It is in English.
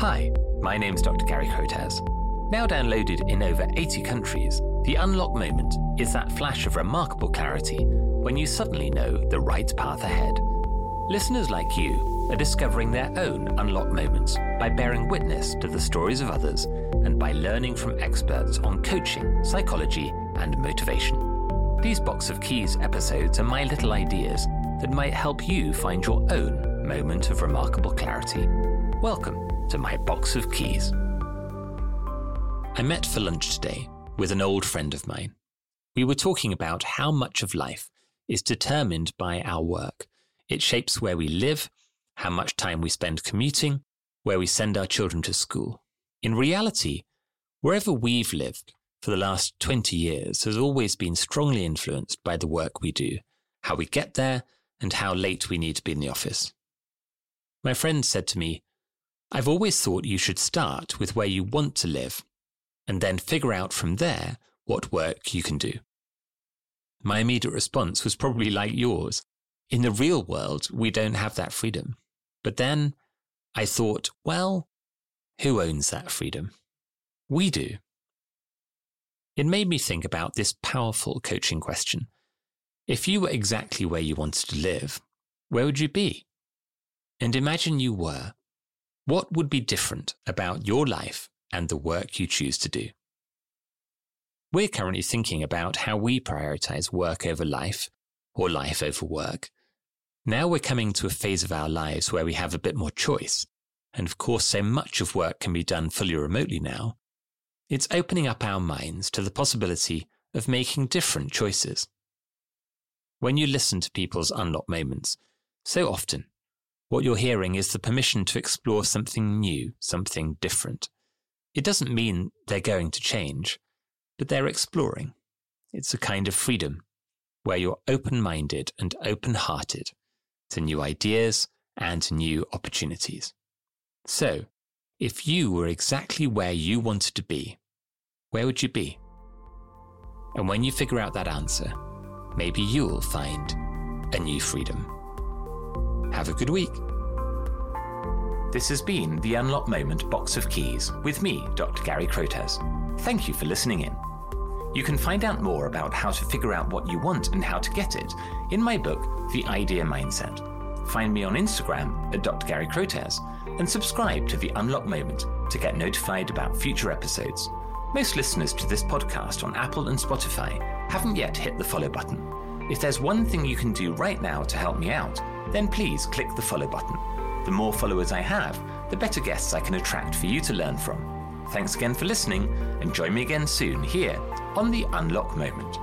Hi, my name's Dr. Gary Crotaz. Now downloaded in over 80 countries, the unlock moment is that flash of remarkable clarity when you suddenly know the right path ahead. Listeners like you are discovering their own unlock moments by bearing witness to the stories of others and by learning from experts on coaching, psychology, and motivation. These Box of Keys episodes are my little ideas that might help you find your own moment of remarkable clarity. Welcome to my Box of Keys. I met for lunch today with an old friend of mine. We were talking about how much of life is determined by our work. It shapes where we live, how much time we spend commuting, where we send our children to school. In reality, wherever we've lived for the last 20 years has always been strongly influenced by the work we do, how we get there, and how late we need to be in the office. My friend said to me, I've always thought you should start with where you want to live and then figure out from there what work you can do. My immediate response was probably like yours. In the real world, we don't have that freedom. But then I thought, well, who owns that freedom? We do. It made me think about this powerful coaching question. If you were exactly where you wanted to live, where would you be? And imagine you were. What would be different about your life and the work you choose to do? We're currently thinking about how we prioritize work over life or life over work. Now we're coming to a phase of our lives where we have a bit more choice. And of course, so much of work can be done fully remotely now. It's opening up our minds to the possibility of making different choices. When you listen to people's unlock moments, so often what you're hearing is the permission to explore something new, something different. It doesn't mean they're going to change, but they're exploring. It's a kind of freedom where you're open minded and open hearted to new ideas and new opportunities. So, if you were exactly where you wanted to be, where would you be? And when you figure out that answer, maybe you'll find a new freedom. Have a good week. This has been the Unlock Moment Box of Keys with me, Dr. Gary Crotaz. Thank you for listening in. You can find out more about how to figure out what you want and how to get it in my book, The Idea Mindset. Find me on Instagram at Dr. Gary Crotaz and subscribe to The Unlock Moment to get notified about future episodes. Most listeners to this podcast on Apple and Spotify haven't yet hit the follow button. If there's one thing you can do right now to help me out, then please click the follow button. The more followers I have, the better guests I can attract for you to learn from. Thanks again for listening, and join me again soon here on the Unlock Moment.